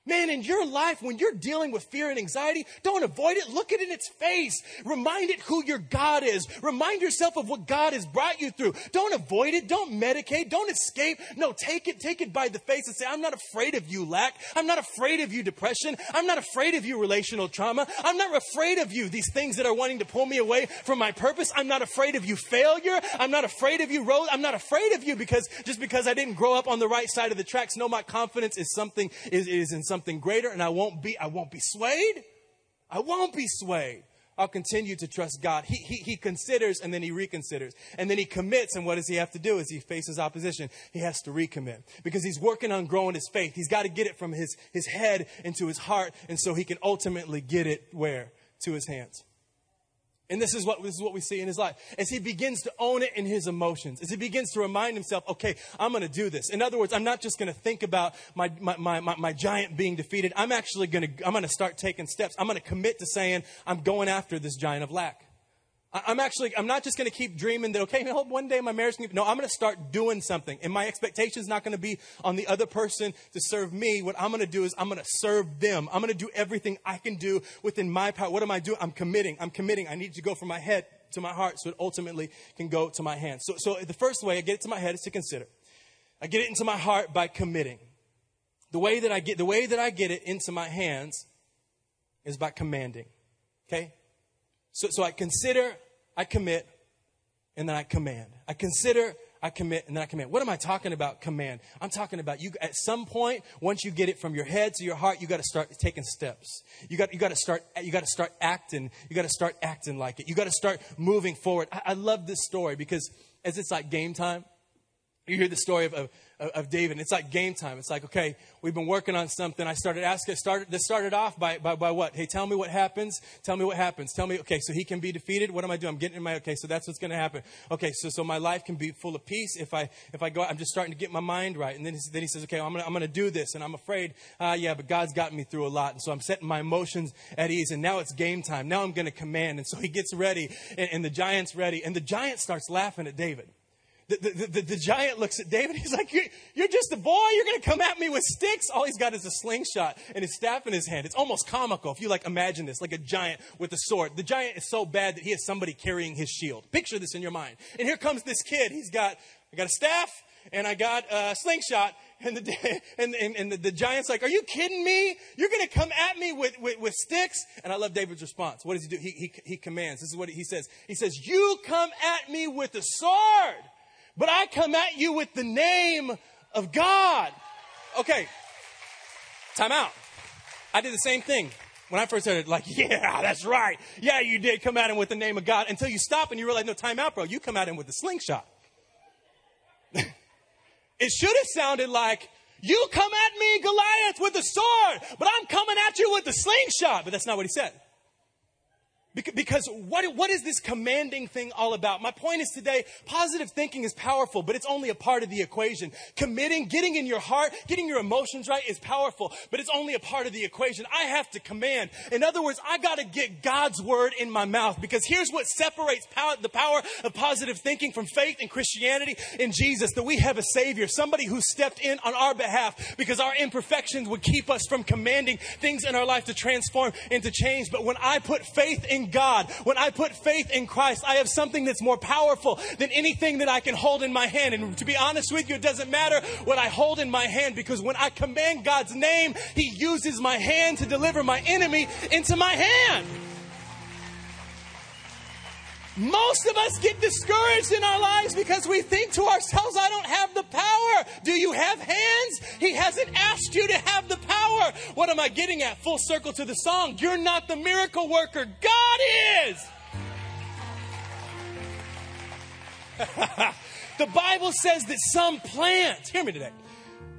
Man, in your life, when you're dealing with fear and anxiety, don't avoid it. Look it in its face. Remind it who your God is. Remind yourself of what God has brought you through. Don't avoid it. Don't medicate. Don't escape. No, take it, take it by the face and say, I'm not afraid of you, lack. I'm not afraid of you, depression. I'm not afraid of you, relational trauma. I'm not afraid of you, these things that are wanting to pull me away from my purpose. I'm not afraid of you, failure. I'm not afraid of you, road. I'm not afraid of you because just because I didn't grow up on the right side of the tracks. No, my confidence is something, is, is in something greater and I won't be, I won't be swayed. I won't be swayed. I'll continue to trust God. He, he, he considers and then he reconsiders. And then he commits. And what does he have to do as he faces opposition? He has to recommit because he's working on growing his faith. He's got to get it from his, his head into his heart. And so he can ultimately get it where? To his hands. And this is what this is what we see in his life. As he begins to own it in his emotions, as he begins to remind himself, okay, I'm going to do this. In other words, I'm not just going to think about my, my, my, my, my giant being defeated. I'm actually going to, I'm going to start taking steps. I'm going to commit to saying, I'm going after this giant of lack. I'm actually, I'm not just going to keep dreaming that, okay, hope one day my marriage can no, I'm going to start doing something. And my expectation is not going to be on the other person to serve me. What I'm going to do is I'm going to serve them. I'm going to do everything I can do within my power. What am I doing? I'm committing. I'm committing. I need to go from my head to my heart so it ultimately can go to my hands. So, so the first way I get it to my head is to consider. I get it into my heart by committing. The way that I get, the way that I get it into my hands is by commanding. Okay? So, so I consider, I commit, and then I command. I consider, I commit, and then I command. What am I talking about? Command. I'm talking about you. At some point, once you get it from your head to your heart, you got to start taking steps. You got you got to start. You got to start acting. You got to start acting like it. You got to start moving forward. I, I love this story because as it's like game time, you hear the story of, of, of David. It's like game time. It's like, okay, we've been working on something. I started asking, started, this started off by, by, by what? Hey, tell me what happens. Tell me what happens. Tell me, okay, so he can be defeated. What am I doing? I'm getting in my, okay, so that's what's going to happen. Okay, so, so my life can be full of peace if I, if I go, I'm just starting to get my mind right. And then, then he says, okay, I'm going to, I'm going to do this. And I'm afraid, uh, yeah, but God's gotten me through a lot. And so I'm setting my emotions at ease. And now it's game time. Now I'm going to command. And so he gets ready and, and the giant's ready. And the giant starts laughing at David the, the, the, giant looks at David. He's like, you're, you're just a boy. You're going to come at me with sticks. All he's got is a slingshot and his staff in his hand. It's almost comical if you like imagine this, like a giant with a sword. The giant is so bad that he has somebody carrying his shield. Picture this in your mind. And here comes this kid. He's got, I got a staff and I got a slingshot. And the, and, and, and the, the, giant's like, are you kidding me? You're going to come at me with, with, with, sticks? And I love David's response. What does he do? He, he, he commands. This is what he says. He says, you come at me with a sword but I come at you with the name of God. Okay, time out. I did the same thing when I first heard it, like, yeah, that's right. Yeah, you did come at him with the name of God until you stop and you realize, no, time out, bro. You come at him with the slingshot. it should have sounded like, you come at me, Goliath, with the sword, but I'm coming at you with the slingshot. But that's not what he said. Because what, what is this commanding thing all about? My point is today, positive thinking is powerful, but it's only a part of the equation. Committing, getting in your heart, getting your emotions right is powerful, but it's only a part of the equation. I have to command. In other words, I gotta get God's word in my mouth because here's what separates power, the power of positive thinking from faith and Christianity in Jesus, that we have a savior, somebody who stepped in on our behalf because our imperfections would keep us from commanding things in our life to transform and to change. But when I put faith in God, when I put faith in Christ, I have something that's more powerful than anything that I can hold in my hand. And to be honest with you, it doesn't matter what I hold in my hand because when I command God's name, He uses my hand to deliver my enemy into my hand. Most of us get discouraged in our lives because we think to ourselves, I don't have the power. Do you have hands? He hasn't asked you to have the power. What am I getting at? Full circle to the song. You're not the miracle worker. God is. the Bible says that some plant, hear me today.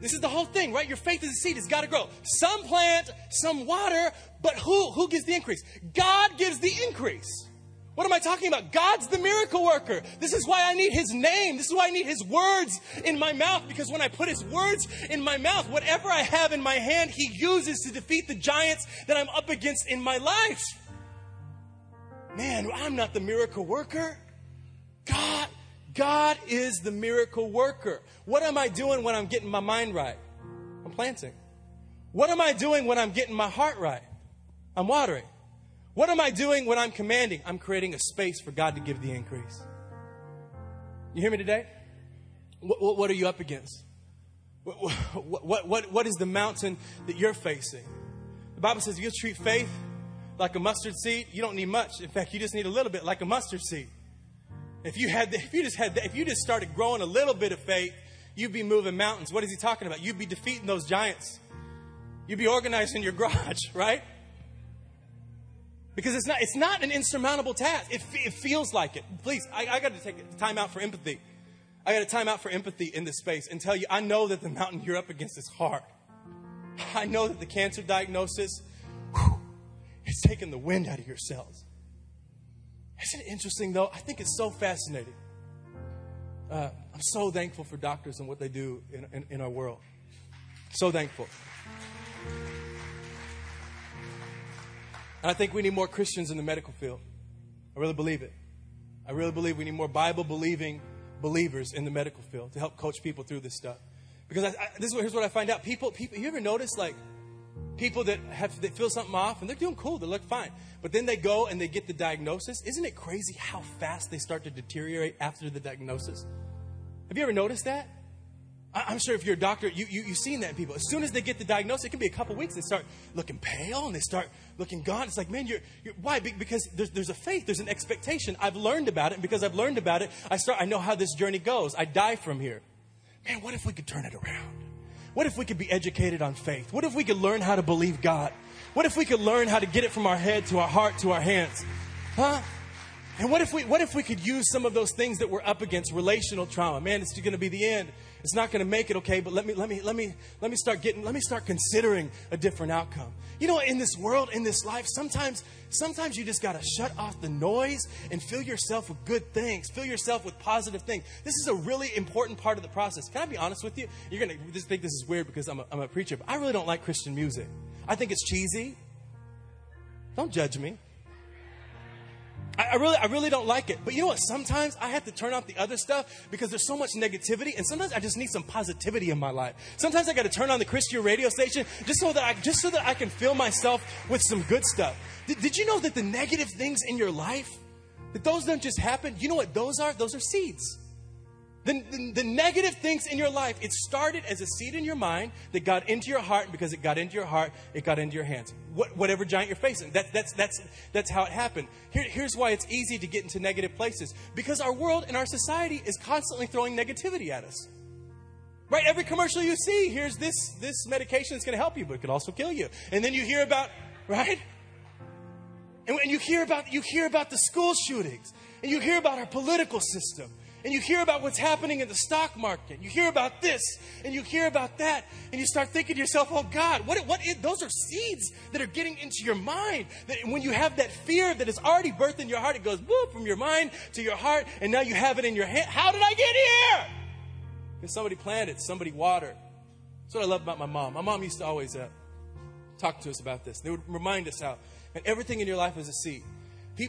This is the whole thing, right? Your faith is a seed. It's got to grow. Some plant, some water, but who? Who gives the increase? God gives the increase. What am I talking about? God's the miracle worker. This is why I need His name. This is why I need His words in my mouth. Because when I put His words in my mouth, whatever I have in my hand, He uses to defeat the giants that I'm up against in my life. Man, I'm not the miracle worker. God, God is the miracle worker. What am I doing when I'm getting my mind right? I'm planting. What am I doing when I'm getting my heart right? I'm watering. What am I doing when I'm commanding? I'm creating a space for God to give the increase. You hear me today? What, what, are you up against? What, what, what, what is the mountain that you're facing? The Bible says you treat faith like a mustard seed, you don't need much. In fact, you just need a little bit like a mustard seed. If you had, if you just had, if you just started growing a little bit of faith, you'd be moving mountains. What is he talking about? You'd be defeating those giants. You'd be organizing your garage, right? Because it's not, it's not an insurmountable task. It, it feels like it. Please, I, I got to take time out for empathy. I got to time out for empathy in this space and tell you, I know that the mountain you're up against is hard. I know that the cancer diagnosis, whew, it's taking the wind out of your sails. Isn't it interesting, though? I think it's so fascinating. Uh, I'm so thankful for doctors and what they do in, in, in our world. So thankful. And I think we need more Christians in the medical field. I really believe it. I really believe we need more Bible believing believers in the medical field to help coach people through this stuff. Because I, I, this is what, here's what I find out. People, people, you ever notice like people that have they feel something off and they're doing cool, they look fine, but then they go and they get the diagnosis. Isn't it crazy how fast they start to deteriorate after the diagnosis? Have you ever noticed that? I'm sure if you're a doctor, you, you, have seen that in people. As soon as they get the diagnosis, it can be a couple weeks, they start looking pale and they start looking gone. It's like, man, you're, you're why? Because there's, there's a faith, there's an expectation. I've learned about it, and because I've learned about it, I start, I know how this journey goes. I die from here. Man, what if we could turn it around? What if we could be educated on faith? What if we could learn how to believe God? What if we could learn how to get it from our head to our heart to our hands? Huh? And what if we what if we could use some of those things that we're up against, relational trauma? Man, it's going to be the end. It's not going to make it okay, but let me let me let me let me start getting let me start considering a different outcome. You know, in this world, in this life, sometimes sometimes you just got to shut off the noise and fill yourself with good things. Fill yourself with positive things. This is a really important part of the process. Can I be honest with you? You're going to think this is weird because I'm a, I'm a preacher, but I really don't like Christian music. I think it's cheesy. Don't judge me. I, I, really, I really don't like it. But you know what? Sometimes I have to turn off the other stuff because there's so much negativity, and sometimes I just need some positivity in my life. Sometimes I got to turn on the Christian radio station just so that I, just so that I can fill myself with some good stuff. Did, did you know that the negative things in your life, that those don't just happen? You know what those are? Those are seeds. The, the, the, negative things in your life, it started as a seed in your mind that got into your heart, and because it got into your heart, it got into your hands. What, whatever giant you're facing, that, that's, that's, that's how it happened. Here, here's why it's easy to get into negative places because our world and our society is constantly throwing negativity at us. Right? Every commercial you see, here's this, this medication that's going to help you, but it could also kill you. And then you hear about, right? And when you hear about, you hear about the school shootings, and you hear about our political system and you hear about what's happening in the stock market. You hear about this and you hear about that, and you start thinking to yourself, oh God, what, what is, those are seeds that are getting into your mind. That when you have that fear that is already birthed in your heart, it goes whoop from your mind to your heart, and now you have it in your hand. How did I get here? Because somebody planted, somebody watered. That's what I love about my mom. My mom used to always uh, talk to us about this. They would remind us how, and everything in your life is a seed.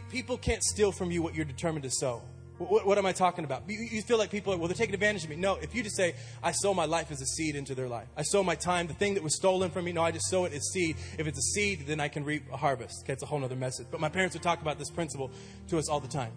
People can't steal from you what you're determined to sow. What, what, am I talking about? You, you, feel like people are, well, they're taking advantage of me. No, if you just say, I sow my life as a seed into their life. I sow my time, the thing that was stolen from me, no, I just sow it as seed. If it's a seed, then I can reap a harvest. Okay, it's a whole other message. But my parents would talk about this principle to us all the time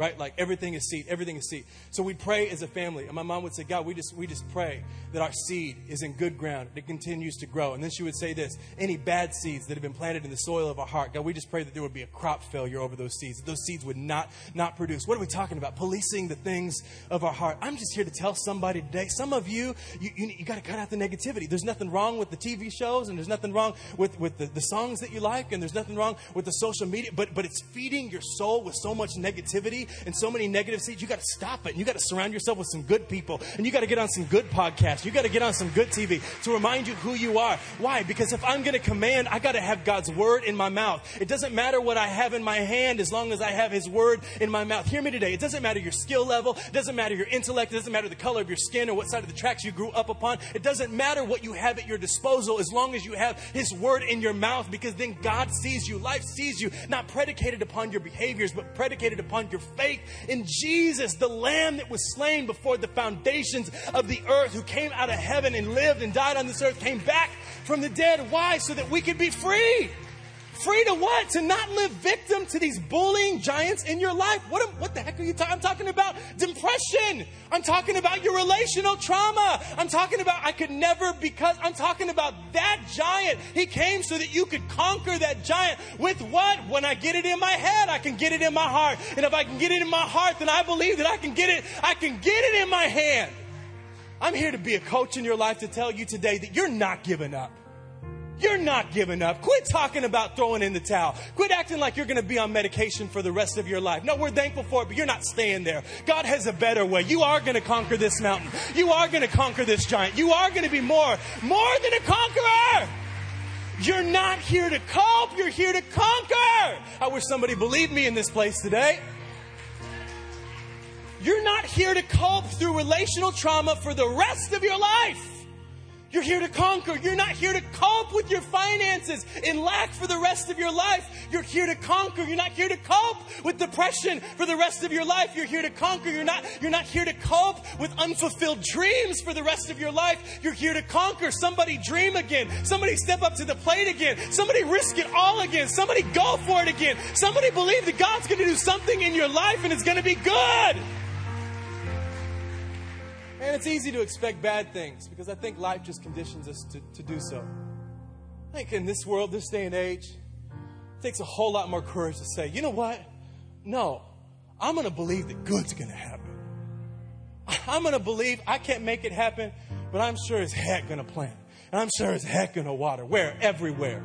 right? Like everything is seed, everything is seed. So we pray as a family, and my mom would say, God, we just we just pray that our seed is in good ground, it continues to grow. And then she would say this: any bad seeds that have been planted in the soil of our heart, God, we just pray that there would be a crop failure over those seeds, that those seeds would not not produce. What are we talking about? Policing the things of our heart. I'm just here to tell somebody today. Some of you, you, you, you got to cut out the negativity. There's nothing wrong with the TV shows, and there's nothing wrong with with the, the songs that you like, and there's nothing wrong with the social media, but but it's feeding your soul with so much negativity and so many negative seeds, you got to stop it. And you got to surround yourself with some good people. And you got to get on some good podcasts. You got to get on some good TV to remind you who you are. Why? Because if I'm going to command, I got to have God's word in my mouth. It doesn't matter what I have in my hand as long as I have His word in my mouth. Hear me today. It doesn't matter your skill level. It doesn't matter your intellect. It doesn't matter the color of your skin or what side of the tracks you grew up upon. It doesn't matter what you have at your disposal as long as you have His word in your mouth because then God sees you. Life sees you, not predicated upon your behaviors, but predicated upon your faith in Jesus, the Lamb that was slain before the foundations of the earth, who came out of heaven and lived and died on this earth, came back from the dead. Why? So that we could be free. Free to what? To not live victim to these bullying giants in your life. What, am, what the heck are you talking? I'm talking about depression. I'm talking about your relational trauma. I'm talking about I could never because I'm talking about that giant. He came so that you could conquer that giant with what? When I get it in my head, I can get it in my heart. And if I can get it in my heart, then I believe that I can get it. I can get it in my hand. I'm here to be a coach in your life to tell you today that you're not giving up. You're not giving up. Quit talking about throwing in the towel. Quit acting like you're going to be on medication for the rest of your life. No, we're thankful for it, but you're not staying there. God has a better way. You are going to conquer this mountain. You are going to conquer this giant. You are going to be more, more than a conqueror. You're not here to cope. You're here to conquer. I wish somebody believed me in this place today. You're not here to cope through relational trauma for the rest of your life. You're here to conquer. You're not here to cope with your finances in lack for the rest of your life. You're here to conquer. You're not here to cope with depression for the rest of your life. You're here to conquer. You're not, you're not here to cope with unfulfilled dreams for the rest of your life. You're here to conquer. Somebody dream again. Somebody step up to the plate again. Somebody risk it all again. Somebody go for it again. Somebody believe that God's going to do something in your life and it's going to be good. And it's easy to expect bad things because I think life just conditions us to, to do so. I think in this world, this day and age, it takes a whole lot more courage to say, you know what? No, I'm going to believe that good's going to happen. I'm going to believe I can't make it happen, but I'm sure as heck going to plant. And I'm sure as heck going to water. Where? Everywhere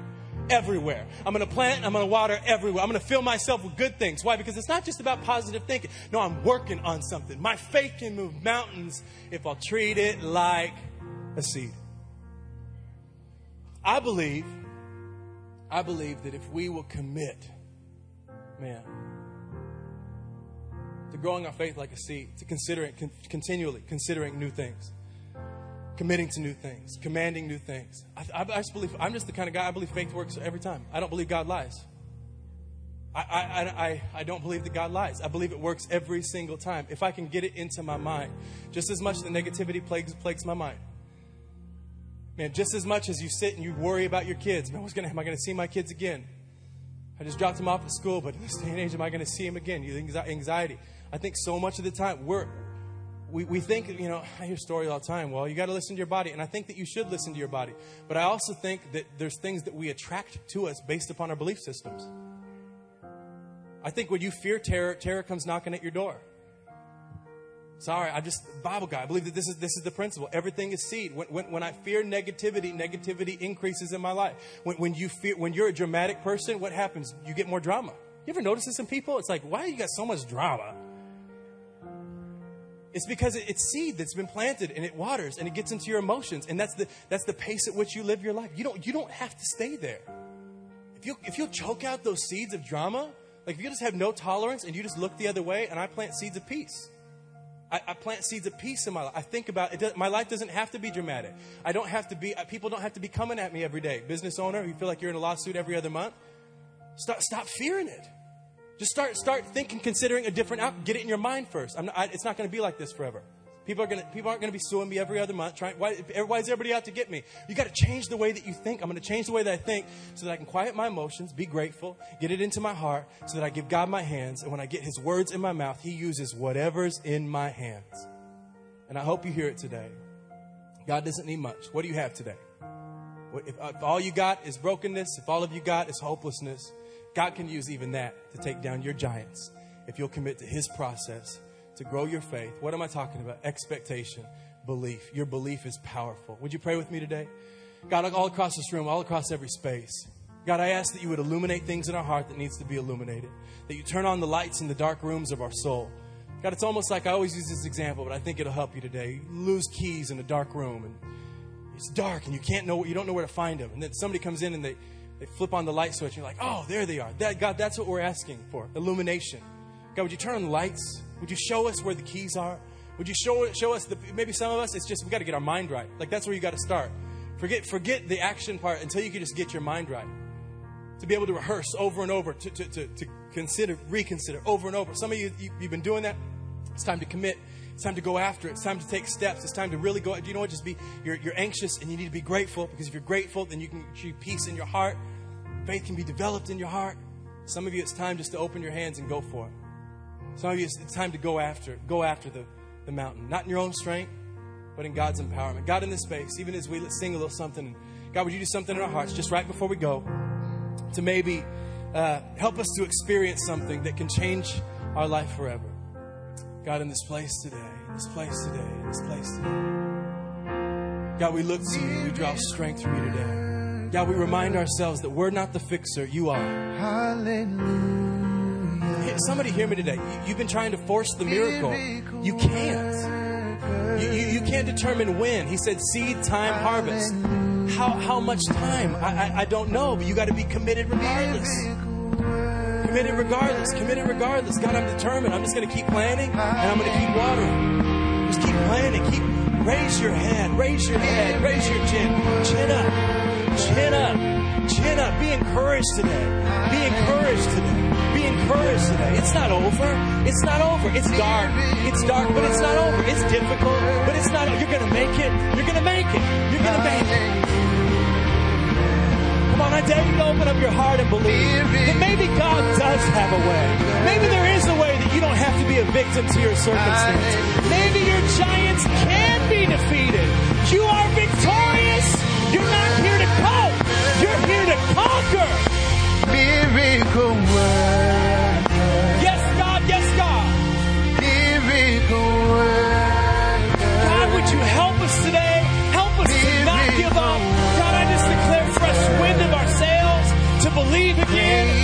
everywhere. I'm going to plant, I'm going to water everywhere. I'm going to fill myself with good things. Why? Because it's not just about positive thinking. No, I'm working on something. My faith can move mountains if I'll treat it like a seed. I believe, I believe that if we will commit, man, to growing our faith like a seed, to considering, continually considering new things, committing to new things, commanding new things. I, I, I, just believe, I'm just the kind of guy, I believe faith works every time. I don't believe God lies. I, I, I, I don't believe that God lies. I believe it works every single time. If I can get it into my mind, just as much the negativity plagues, plagues my mind. Man, just as much as you sit and you worry about your kids, man, what's gonna, am I going to see my kids again? I just dropped them off at school, but in this day and age, am I going to see them again? You think anxiety. I think so much of the time we're we, we think, you know, I hear stories all the time. Well, you got to listen to your body. And I think that you should listen to your body. But I also think that there's things that we attract to us based upon our belief systems. I think when you fear terror, terror comes knocking at your door. Sorry, I'm just Bible guy. I believe that this is this is the principle. Everything is seed. When, when, when I fear negativity, negativity increases in my life. When, when you fear, when you're a dramatic person, what happens? You get more drama. You ever notice this in people? It's like, why you got so much drama? It's because it's seed that's been planted and it waters and it gets into your emotions. And that's the, that's the pace at which you live your life. You don't, you don't have to stay there. If you, if you choke out those seeds of drama, like if you just have no tolerance and you just look the other way and I plant seeds of peace. I, I plant seeds of peace in my life. I think about it. My life doesn't have to be dramatic. I don't have to be, uh, people don't have to be coming at me every day. Business owner, you feel like you're in a lawsuit every other month. Stop, stop fearing it. Just start, start thinking, considering a different out. Get it in your mind first. Not, I, it's not going to be like this forever. People are gonna, people aren't going to be suing me every other month. Trying, why, why is everybody out to get me? You got to change the way that you think. I'm going to change the way that I think so that I can quiet my emotions, be grateful, get it into my heart, so that I give God my hands. And when I get His words in my mouth, He uses whatever's in my hands. And I hope you hear it today. God doesn't need much. What do you have today? If, if all you got is brokenness, if all of you got is hopelessness, God can use even that to take down your giants if you'll commit to His process to grow your faith. What am I talking about? Expectation, belief. Your belief is powerful. Would you pray with me today? God, all across this room, all across every space. God, I ask that you would illuminate things in our heart that needs to be illuminated. That you turn on the lights in the dark rooms of our soul. God, it's almost like I always use this example, but I think it'll help you today. You lose keys in a dark room and it's dark and you can't know you don't know where to find them. And then somebody comes in and they they flip on the light switch and you're like, oh, there they are. That, God, that's what we're asking for illumination. God, would you turn on the lights? Would you show us where the keys are? Would you show, show us, the, maybe some of us, it's just we got to get our mind right. Like that's where you got to start. Forget, forget the action part until you can just get your mind right. To be able to rehearse over and over, to, to, to, to consider, reconsider over and over. Some of you, you, you've been doing that. It's time to commit It's time to go after it. It's time to take steps. It's time to really go. Do you know what? Just be, you're, you're anxious and you need to be grateful because if you're grateful, then you can achieve peace in your heart. Faith can be developed in your heart. Some of you, it's time just to open your hands and go for it. Some of you, it's time to go after, go after the, the mountain. Not in your own strength, but in God's empowerment. God, in this space, even as we sing a little something, God, would you do something in our hearts just right before we go to maybe uh, help us to experience something that can change our life forever? God, in this place today, in this place today, in this place today. God, we look to you. We draw strength from you today. God, we remind ourselves that we're not the fixer, you are. Hallelujah. Somebody hear me today. You- You've been trying to force the miracle. You can't. You, you, you can't determine when. He said seed, time, harvest. How, how much time? I, I, I don't know, but you got to be committed regardless. Committed regardless. Committed regardless. God, I'm determined. I'm just going to keep planting and I'm going to keep watering. Just keep planting. Keep raise your head. Raise your head. Raise your chin. Chin up. Chin up. Chin up. Be encouraged today. Be encouraged today. Be encouraged today. It's not over. It's not over. It's dark. It's dark, but it's not over. It's difficult, but it's not. Over. You're going to make it. You're going to make it. You're going to make it. On, I dare you to open up your heart and believe that maybe God does have a way. Maybe there is a way that you don't have to be a victim to your circumstance. Maybe your giants can be defeated. You are victorious. You're not here to cope. You're here to conquer. Miracle worker. Again,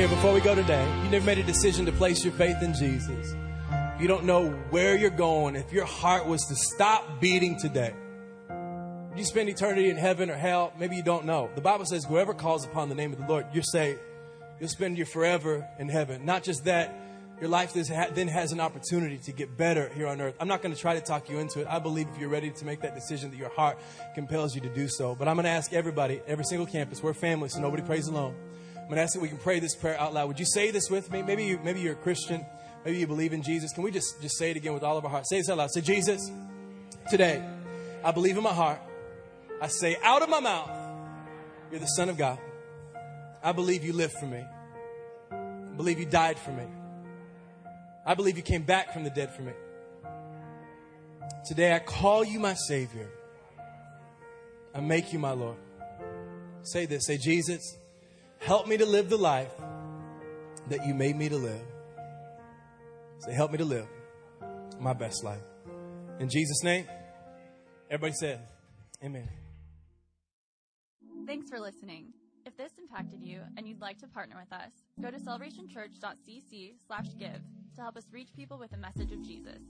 here before we go today. You never made a decision to place your faith in Jesus. You don't know where you're going, if your heart was to stop beating today, you spend eternity in heaven or hell? Maybe you don't know. The Bible says, whoever calls upon the name of the Lord, you're saved. You'll spend your forever in heaven. Not just that, your life then has an opportunity to get better here on earth. I'm not going to try to talk you into it. I believe if you're ready to make that decision, that your heart compels you to do so. But I'm going to ask everybody, every single campus, we're family, so nobody prays alone. I'm to ask that we can pray this prayer out loud. Would you say this with me? Maybe you, maybe you're a Christian. Maybe you believe in Jesus. Can we just, just say it again with all of our hearts? Say this out loud. Say, Jesus, today, I believe in my heart. I say out of my mouth, you're the Son of God. I believe you lived for me. I believe you died for me. I believe you came back from the dead for me. Today I call you my Savior. I make you my Lord. Say this. Say, Jesus, help me to live the life that you made me to live. Say, help me to live my best life. In Jesus' name, everybody said, Amen. Thanks for listening. If this impacted you and you'd like to partner with us, go to celebrationchurch.cc slash give to help us reach people with the message of Jesus.